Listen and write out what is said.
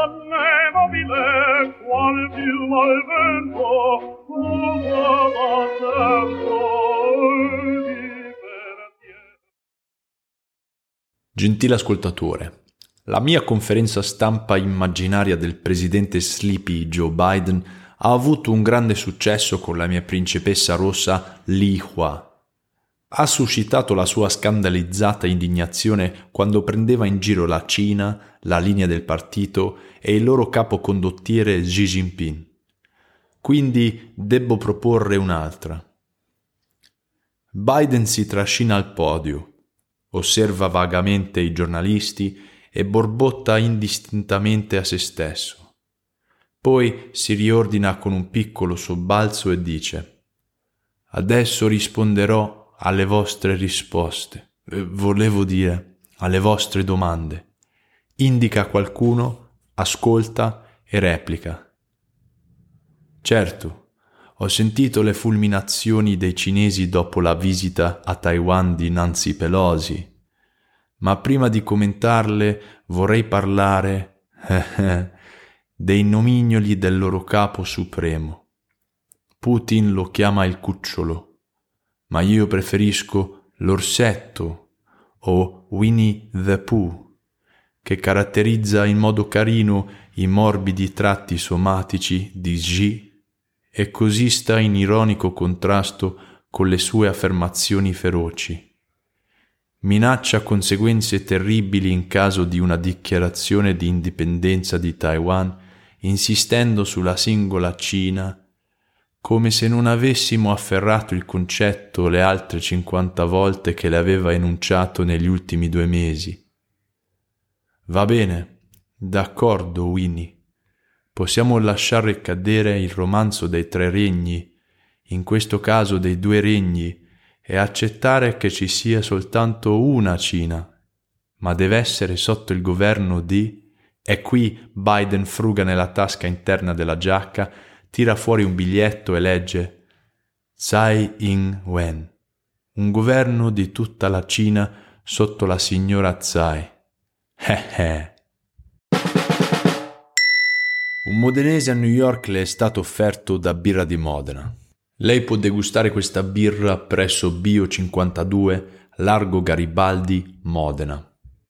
donne mobile, qual piuma al vento, da tempo Gentile ascoltatore, la mia conferenza stampa immaginaria del presidente Sleepy Joe Biden ha avuto un grande successo con la mia principessa rossa Li Hua. Ha suscitato la sua scandalizzata indignazione quando prendeva in giro la Cina, la linea del partito e il loro capo condottiere Xi Jinping. Quindi debbo proporre un'altra. Biden si trascina al podio, osserva vagamente i giornalisti e borbotta indistintamente a se stesso. Poi si riordina con un piccolo sobbalzo e dice Adesso risponderò alle vostre risposte, eh, volevo dire alle vostre domande. Indica qualcuno, ascolta e replica. Certo, ho sentito le fulminazioni dei cinesi dopo la visita a Taiwan di Nancy Pelosi, ma prima di commentarle vorrei parlare dei nomignoli del loro capo supremo. Putin lo chiama il cucciolo ma io preferisco l'orsetto o Winnie the Pooh, che caratterizza in modo carino i morbidi tratti somatici di Xi e così sta in ironico contrasto con le sue affermazioni feroci. Minaccia conseguenze terribili in caso di una dichiarazione di indipendenza di Taiwan, insistendo sulla singola Cina come se non avessimo afferrato il concetto le altre cinquanta volte che le aveva enunciato negli ultimi due mesi. Va bene, d'accordo, Winnie. Possiamo lasciare cadere il romanzo dei tre regni, in questo caso dei due regni, e accettare che ci sia soltanto una Cina, ma deve essere sotto il governo di... E qui Biden fruga nella tasca interna della giacca tira fuori un biglietto e legge Tsai Ing-wen, un governo di tutta la Cina sotto la signora Tsai. Eh eh. Un modenese a New York le è stato offerto da birra di Modena. Lei può degustare questa birra presso Bio 52, Largo Garibaldi, Modena.